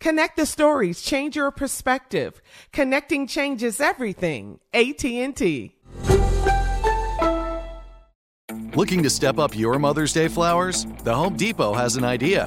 Connect the stories, change your perspective. Connecting changes everything. AT&T. Looking to step up your Mother's Day flowers? The Home Depot has an idea.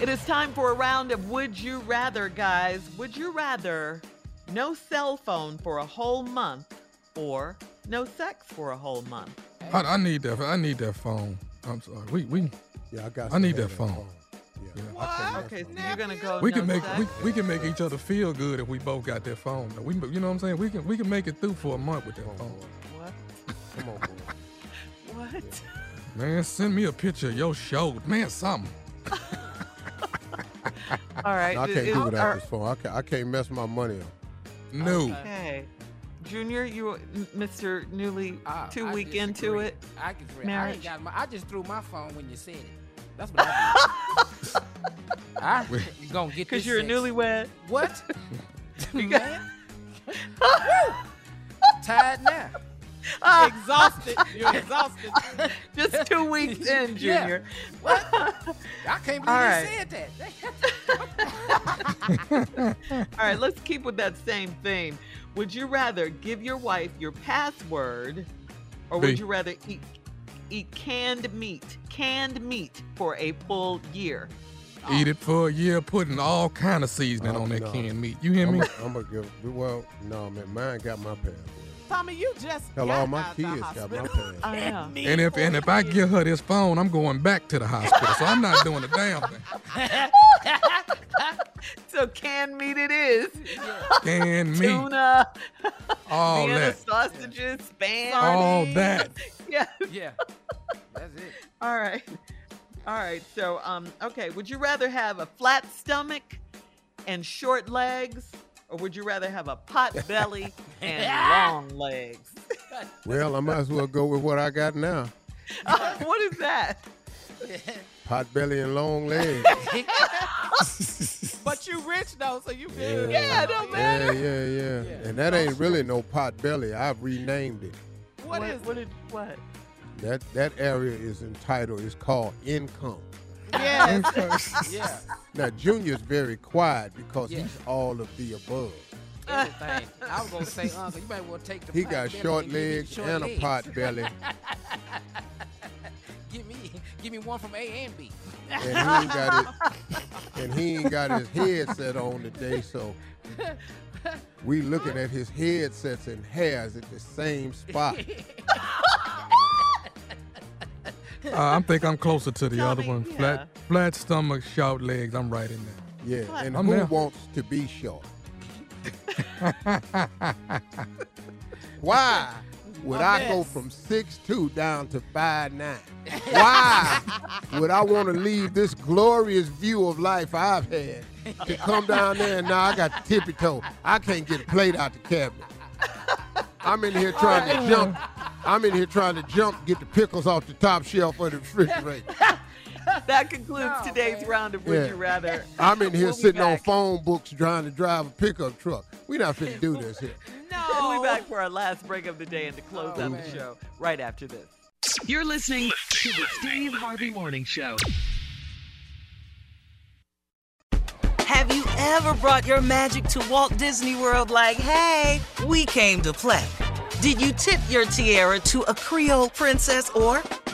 It is time for a round of Would You Rather, guys. Would you rather no cell phone for a whole month or no sex for a whole month? I, I need that. I need that phone. I'm sorry. We we. Yeah, I got. I need that have phone. Yeah. What? Okay, so you're gonna go. We no can make sex? we, we can make each other feel good if we both got that phone. We you know what I'm saying? We can we can make it through for a month with that phone. What? Come on, boy. What? Man, send me a picture of your show. Man, something. All right. No, I can't is- do without are- this phone. I can't, I can't mess my money up. No. Okay. Junior, you, Mr. Newly, Ah, two I week disagree. into it. I disagree. I Marriage. ain't got my. I just threw my phone when you said it. That's what I did. I you gonna get Because this you're a sex. newlywed. What? You got- Man. Tired now. Ah. exhausted. You're exhausted. Just two weeks in, Yeah. Junior. What? I can't believe All you said that. All right, let's keep with that same theme. Would you rather give your wife your password or would B. you rather eat eat canned meat, canned meat for a full year? Eat oh. it for a year, putting all kind of seasoning Oh, on that no. canned meat. You hear me? I'm gonna give. Well, no, man. Mine got my password. Tommy, you just Hell, got all my out kids got my password. I know. And if and if I give her this phone, I'm going back to the hospital. So I'm not doing a damn thing. So canned meat it is. Canned meat, Tuna, all Vienna that, sausages, spam. all that. Yeah. yeah. That's it. All right. All right. So, um, okay. Would you rather have a flat stomach and short legs, or would you rather have a pot belly and long legs? Well, I might as well go with what I got now. what is that? Pot belly and long legs. But you rich though, so you Yeah. Yeah, it don't Yeah, matter. yeah, yeah. And that ain't really no pot belly. I've renamed it. What is what? Is, what? That that area is entitled. It's called income. Yes. Yeah. Now Junior's very quiet because Yeah. he's all of the above. Everything. I was gonna say, Uncle, you might want to take the. He pot got belly short and give me the legs short and a pot belly, Give me, give me one from A and B. and he ain't got it. And he ain't got his headset on today, so we looking at his headsets and hairs at the same spot. Uh, I think I'm closer to the Tell other me, one. yeah. Flat, flat stomach, short legs. I'm right in there. Yeah, and I'm who there. wants to be short? Why would I go from six two down to five nine? Why would I want to leave this glorious view of life I've had to come down there and now I got tippy toe? I can't get a plate out the cabinet. I'm in here trying to jump. I'm in here trying to jump, get the pickles off the top shelf of the refrigerator. That concludes today's round of Would Yeah. You Rather. I'm in here We'll sitting on phone books trying to drive a pickup truck. We're not finna do this here. No. We'll be back for our last break of the day and to close Oh, out man. the show right after this. You're listening to the Steve Harvey Morning Show. Have you ever brought your magic to Walt Disney World like, hey, we came to play? Did you tip your tiara to a Creole princess or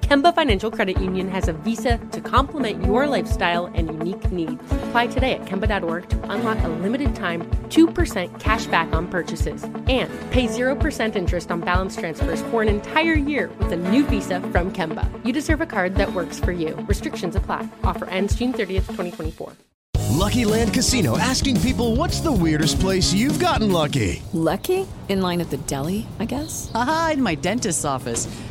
Kemba Financial Credit Union has a visa to complement your lifestyle and unique needs. Apply today at Kemba.org to unlock a limited time 2% cash back on purchases and pay 0% interest on balance transfers for an entire year with a new visa from Kemba. You deserve a card that works for you. Restrictions apply. Offer ends June 30th, 2024. Lucky Land Casino asking people what's the weirdest place you've gotten lucky? Lucky? In line at the deli, I guess? Aha, in my dentist's office.